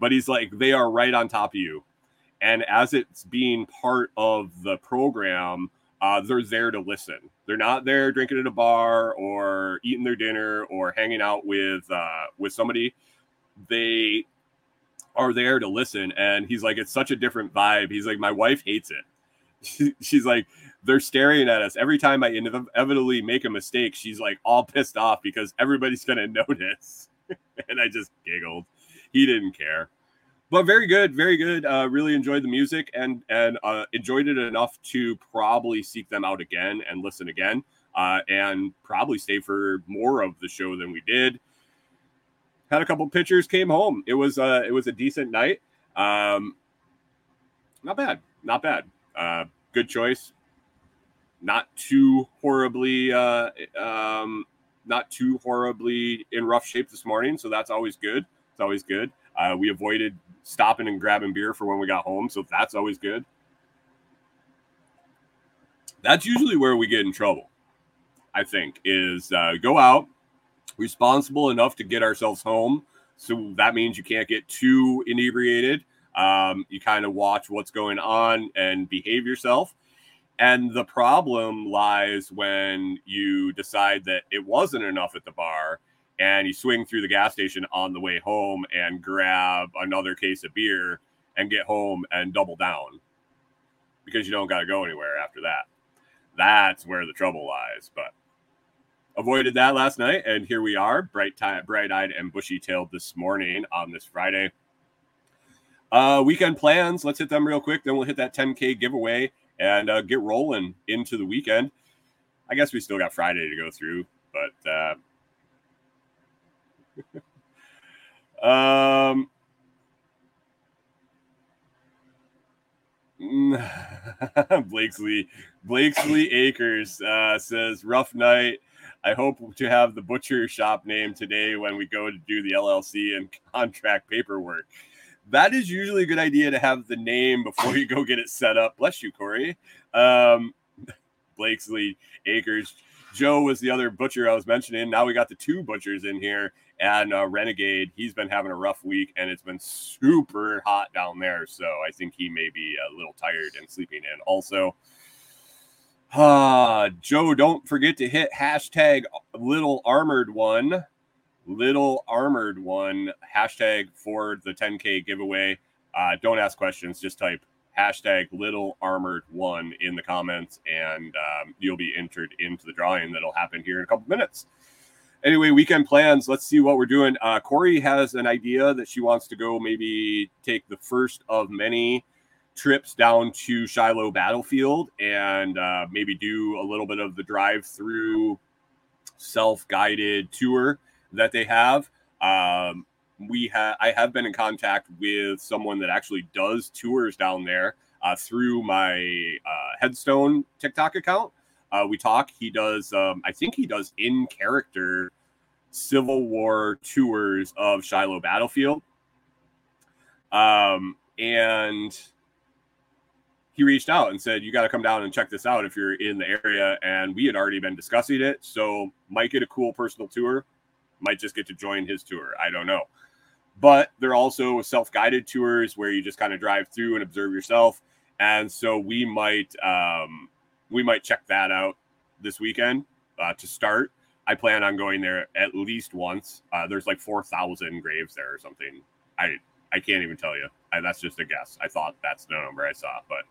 but he's like they are right on top of you. And as it's being part of the program uh, they're there to listen. They're not there drinking at a bar or eating their dinner or hanging out with uh, with somebody. They are there to listen. And he's like it's such a different vibe. He's like my wife hates it. She's like they're staring at us. Every time i inevitably make a mistake she's like all pissed off because everybody's gonna notice. And i just giggled he didn't care but very good, very good. Uh, really enjoyed the music and and uh, enjoyed it enough to probably seek them out again and listen again, uh, and probably stay for more of the show than we did. Had a couple pitchers, came home. It was uh, it was a decent night. Um, not bad, not bad. Uh, good choice. Not too horribly, uh, um, not too horribly in rough shape this morning, so that's always good. It's always good. Uh, we avoided stopping and grabbing beer for when we got home, so that's always good. That's usually where we get in trouble. I think is uh, go out responsible enough to get ourselves home. So that means you can't get too inebriated. Um, you kind of watch what's going on and behave yourself. And the problem lies when you decide that it wasn't enough at the bar and you swing through the gas station on the way home and grab another case of beer and get home and double down because you don't got to go anywhere after that. That's where the trouble lies. But avoided that last night, and here we are, bright, bright-eyed and bushy-tailed this morning on this Friday. Uh, weekend plans. Let's hit them real quick. Then we'll hit that 10k giveaway and uh, get rolling into the weekend. I guess we still got Friday to go through, but uh, um, Blakesley Blakesley Acres uh, says rough night. I hope to have the butcher shop name today when we go to do the LLC and contract paperwork. That is usually a good idea to have the name before you go get it set up. Bless you, Kori. Um, Blakesley Acres. Joe was the other butcher I was mentioning. Now we got the two butchers in here, and uh, Renegade. He's been having a rough week, and it's been super hot down there. So I think he may be a little tired and sleeping in. Also, uh, Joe, don't forget to hit hashtag Little Armored One, Little Armored One hashtag for the 10k giveaway. Uh, don't ask questions, just type hashtag little armored one in the comments and um, you'll be entered into the drawing that'll happen here in a couple minutes anyway weekend plans. Let's see what we're doing. Uh, kori has an idea that she wants to go maybe take the first of many trips down to shiloh battlefield and uh, maybe do a little bit of the drive through self-guided tour that they have. Um, we have I have been in contact with someone that actually does tours down there uh, through my uh, Headstone TikTok account. Uh, we talk. He does. Um, I think he does in character Civil War tours of Shiloh Battlefield. Um, and he reached out and said, "You got to come down and check this out if you're in the area." And we had already been discussing it, so might get a cool personal tour. Might just get to join his tour. I don't know but they're also self-guided tours where you just kind of drive through and observe yourself and so we might um, we might check that out this weekend uh, to start i plan on going there at least once uh, there's like 4000 graves there or something i i can't even tell you I, that's just a guess. I thought that's the number I saw, but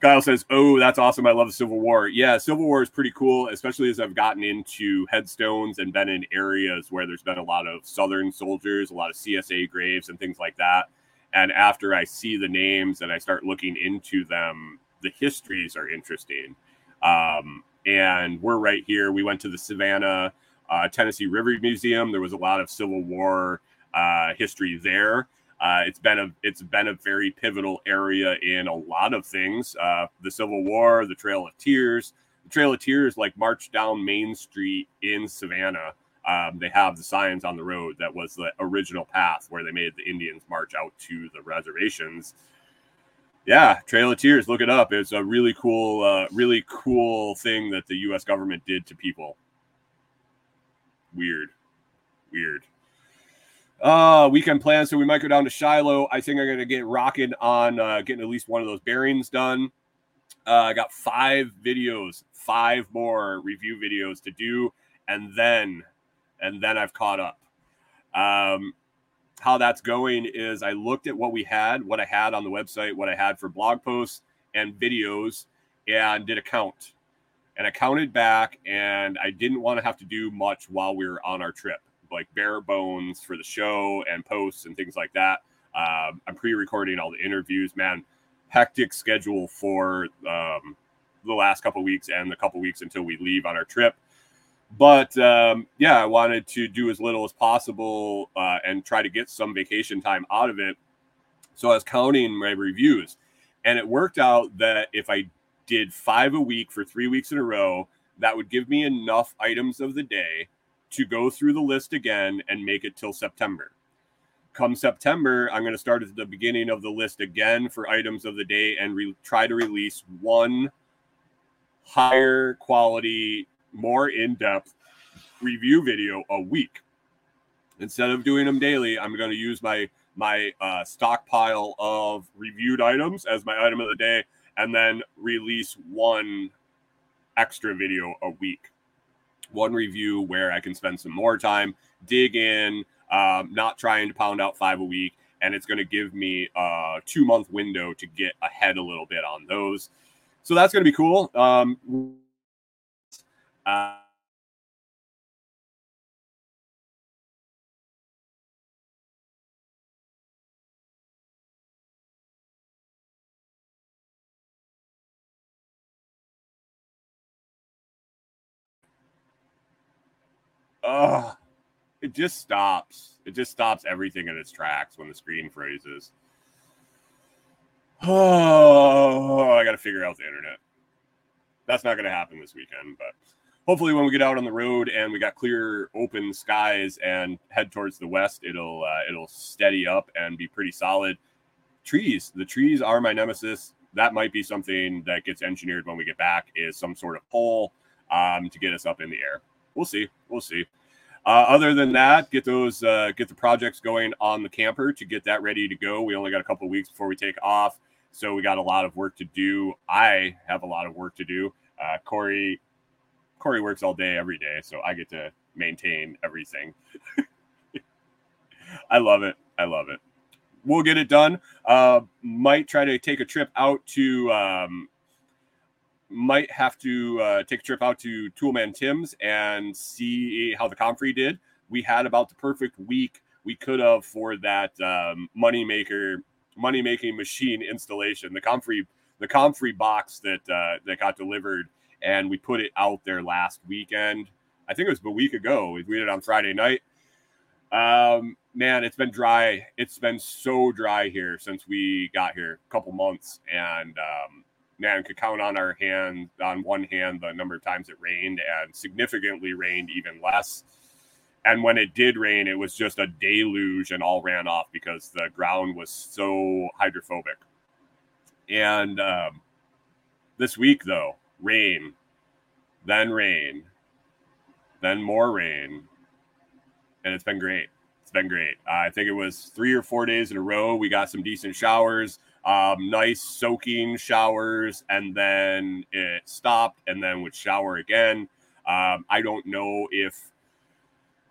Kyle says, "Oh, that's awesome! I love the Civil War. Yeah, Civil War is pretty cool, especially as I've gotten into headstones and been in areas where there's been a lot of Southern soldiers, a lot of CSA graves, and things like that. And after I see the names and I start looking into them, the histories are interesting. Um, and we're right here. We went to the Savannah, uh, Tennessee River Museum. There was a lot of Civil War uh, history there." Uh, it's been a it's been a very pivotal area in a lot of things. Uh, the Civil War, the Trail of Tears. The Trail of Tears, like march down Main Street in Savannah. Um, they have the signs on the road that was the original path where they made the Indians march out to the reservations. Yeah, Trail of Tears. Look it up. It's a really cool, uh, really cool thing that the U.S. government did to people. Weird, weird. Uh, weekend plans. So we might go down to Shiloh. I think I'm to get rocking on uh, getting at least one of those bearings done. Uh, I got five videos, five more review videos to do, and then, and then I've caught up. Um, how that's going is I looked at what we had, what I had on the website, what I had for blog posts and videos, and did a count. And I counted back, and I didn't want to have to do much while we were on our trip like bare bones for the show and posts and things like that. Um, I'm pre-recording all the interviews. Man, hectic schedule for um, the last couple weeks and the couple weeks until we leave on our trip. But um, yeah, I wanted to do as little as possible uh, and try to get some vacation time out of it. So I was counting my reviews, and it worked out that if I did five a week for three weeks in a row, that would give me enough items of the day to go through the list again and make it till September. Come September, I'm going to start at the beginning of the list again for items of the day and re- try to release one higher quality, more in depth review video a week. Instead of doing them daily, I'm going to use my my uh, stockpile of reviewed items as my item of the day, and then release one extra video a week one review where I can spend some more time, dig in, um, not trying to pound out five a week. And it's going to give me a two month window to get ahead a little bit on those. So that's going to be cool. Um, uh, it just stops. It just stops everything in its tracks when the screen freezes. Oh, I got to figure out the internet. That's not going to happen this weekend, but hopefully, when we get out on the road and we got clear, open skies and head towards the west, it'll uh, it'll steady up and be pretty solid. Trees, the trees are my nemesis. That might be something that gets engineered when we get back. Is some sort of pole um, to get us up in the air. We'll see. We'll see. Uh, other than that, get those uh, get the projects going on the camper to get that ready to go. We only got a couple weeks before we take off, so we got a lot of work to do. I have a lot of work to do. Uh, Kori Kori works all day every day, so I get to maintain everything. I love it. I love it. We'll get it done. Uh, might try to take a trip out to um, might have to uh, take a trip out to Toolman Tim's and see how the Comfrey did. We had about the perfect week we could have for that um, money maker, money making machine installation. The Comfrey, the Comfrey box that uh, that got delivered, and we put it out there last weekend. I think it was a week ago. We did it on Friday night. Um, man, it's been dry. It's been so dry here since we got here, a couple months, and um, man could count on our hand on one hand the number of times it rained and significantly rained even less and when it did rain it was just a deluge and all ran off because the ground was so hydrophobic and um, this week though rain then rain then more rain and it's been great it's been great uh, i think it was three or four days in a row we got some decent showers um, nice soaking showers, and then it stopped, and then would shower again. Um, I don't know if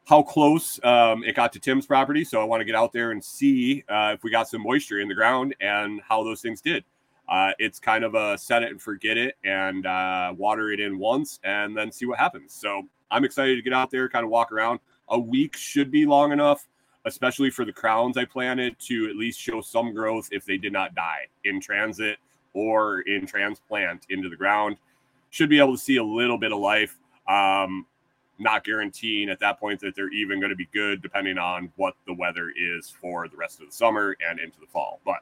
how close um, it got to Tim's property. So I want to get out there and see uh, if we got some moisture in the ground and how those things did. Uh, it's kind of a set it and forget it and uh, water it in once and then see what happens. So I'm excited to get out there, kind of walk around. A week should be long enough, especially for the crowns I planted to at least show some growth if they did not die in transit or in transplant into the ground. Should be able to see a little bit of life. Um, not guaranteeing at that point that they're even going to be good, depending on what the weather is for the rest of the summer and into the fall. But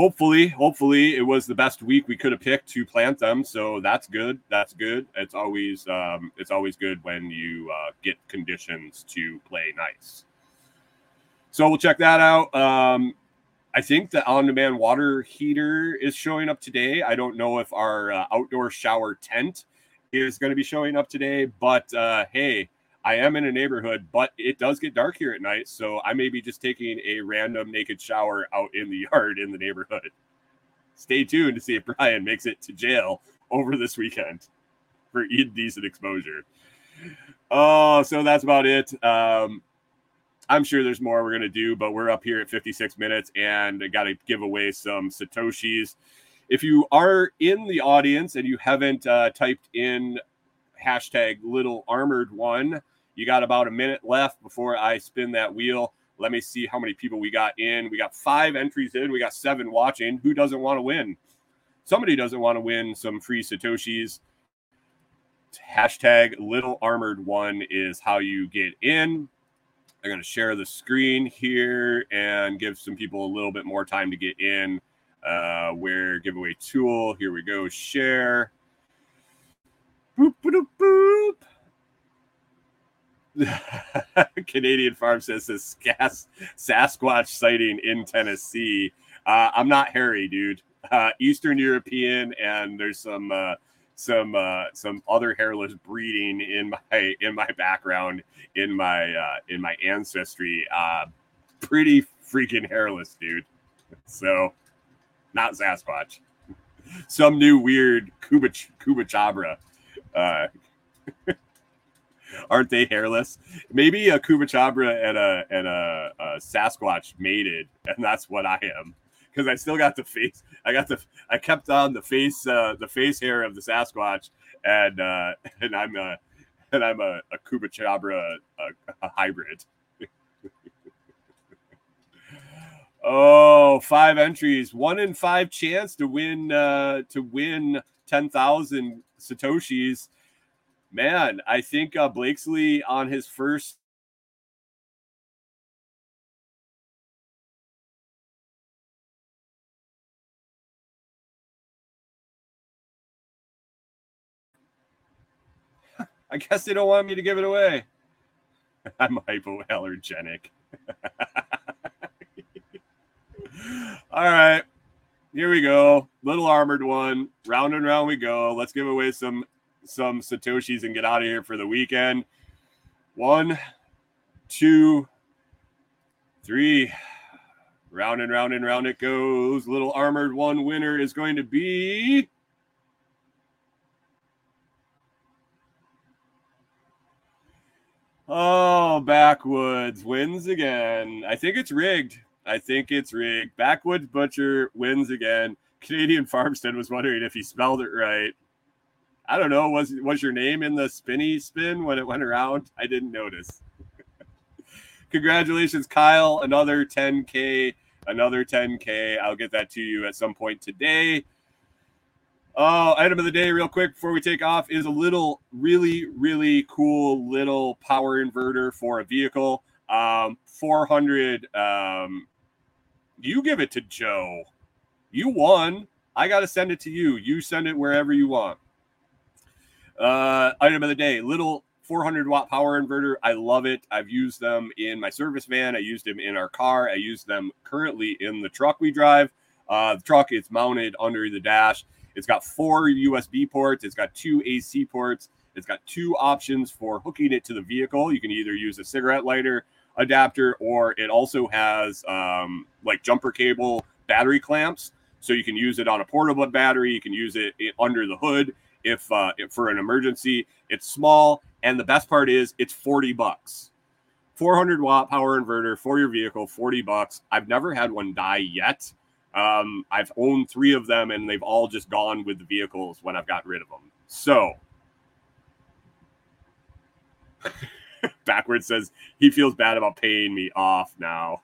hopefully, hopefully, it was the best week we could have picked to plant them. So that's good. That's good. It's always um, it's always good when you uh, get conditions to play nice. So we'll check that out. Um, I think the on-demand water heater is showing up today. I don't know if our uh, outdoor shower tent is going to be showing up today. But uh, hey, I am in a neighborhood, but it does get dark here at night. So I may be just taking a random naked shower out in the yard in the neighborhood. Stay tuned to see if Brian makes it to jail over this weekend for indecent exposure. Oh, so that's about it. Um, I'm sure there's more we're going to do, but we're up here at 56 minutes and I got to give away some Satoshis. If you are in the audience and you haven't uh, typed in hashtag little armored one, you got about a minute left before I spin that wheel. Let me see how many people we got in. We got five entries in. We got seven watching. Who doesn't want to win? Somebody doesn't want to win some free Satoshis. Hashtag little armored one is how you get in. I'm going to share the screen here and give some people a little bit more time to get in uh, where giveaway tool. Here we go. Share. Boop, boop, boop. Canadian Farm says this gas, Sasquatch sighting in Tennessee. Uh, I'm not hairy, dude. Uh, Eastern European, and there's some uh, some uh, some other hairless breeding in my in my background in my uh, in my ancestry. Uh, pretty freaking hairless, dude. So not Sasquatch. Some new weird Kuba Chupacabra. Aren't they hairless? Maybe a Chupacabra and a and a, a Sasquatch mated, and that's what I am. Because I still got the face. I got the. I kept on the face. Uh, the face hair of the Sasquatch, and uh, and I'm a and I'm a, a Chupacabra a, a hybrid. Oh, five entries, one in five chance to win uh, to win ten thousand satoshis. Man, I think uh, Blakesley on his first. I guess they don't want me to give it away. I'm hypoallergenic. All right. Here we go. Little armored one. Round and round we go. Let's give away some some satoshis and get out of here for the weekend. One, two, three. Round and round and round it goes. Little armored one winner is going to be Oh, backwoods wins again. I think it's rigged. I think it's rigged. Backwoods Butcher wins again. Canadian Farmstead was wondering if he spelled it right. I don't know. Was was your name in the spinny spin when it went around? I didn't notice. Congratulations, Kyle. Another 10K. Another 10K. I'll get that to you at some point today. Oh, item of the day, real quick before we take off, is a little, really, really cool little power inverter for a vehicle. Um, 400 um, you give it to Joe. You won. I got to send it to you. You send it wherever you want. Uh, item of the day little 400 watt power inverter. I love it. I've used them in my service van. I used them in our car. I use them currently in the truck we drive. Uh, the truck is mounted under the dash. It's got four USB ports. It's got two AC ports. It's got two options for hooking it to the vehicle. You can either use a cigarette lighter adapter, or it also has um, like jumper cable battery clamps. So you can use it on a portable battery. You can use it under the hood if, uh, if for an emergency. It's small, and the best part is it's forty bucks. 400 watt power inverter for your vehicle, 40 bucks. I've never had one die yet. Um, I've owned three of them and they've all just gone with the vehicles when I've got rid of them. So, backwards says he feels bad about paying me off now.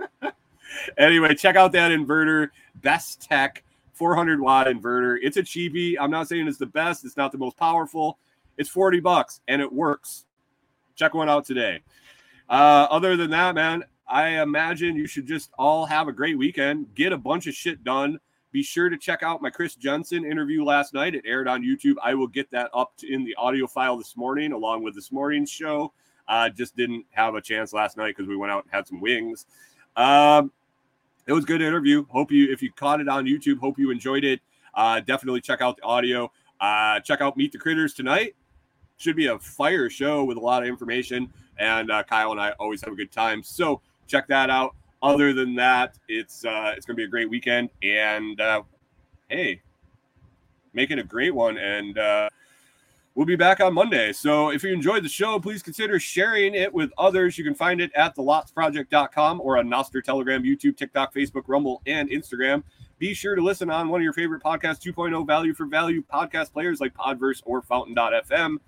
anyway, check out that inverter, Bestek 400 watt inverter. It's a cheapie. I'm not saying it's the best, it's not the most powerful. It's 40 bucks and it works. Check one out today. Uh, other than that, man, I imagine you should just all have a great weekend, get a bunch of shit done. Be sure to check out my Chris Jensen interview last night. It aired on YouTube. I will get that up in the audio file this morning, along with this morning's show. Uh, just didn't have a chance last night because we went out and had some wings. Um, it was a good interview. Hope you, if you caught it on YouTube, hope you enjoyed it. Uh, definitely check out the audio. Uh, check out Meet the Critters tonight. Should be a fire show with a lot of information, and uh, Kyle and I always have a good time. So check that out. Other than that, it's uh, it's gonna be a great weekend, and uh, hey, make it a great one. And uh, we'll be back on Monday. So if you enjoyed the show, please consider sharing it with others. You can find it at thelotsproject.com or on Nostr, Telegram, YouTube, TikTok, Facebook, Rumble, and Instagram. Be sure to listen on one of your favorite podcast 2.0 value for value podcast players like Podverse or Fountain.fm.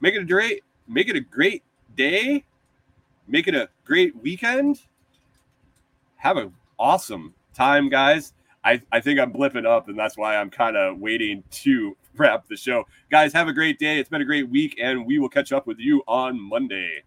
Make it a great, make it a great day. Make it a great weekend. Have an awesome time, guys. I, I think I'm blipping up, and that's why I'm kind of waiting to wrap the show. Guys, have a great day. It's been a great week, and we will catch up with you on Monday.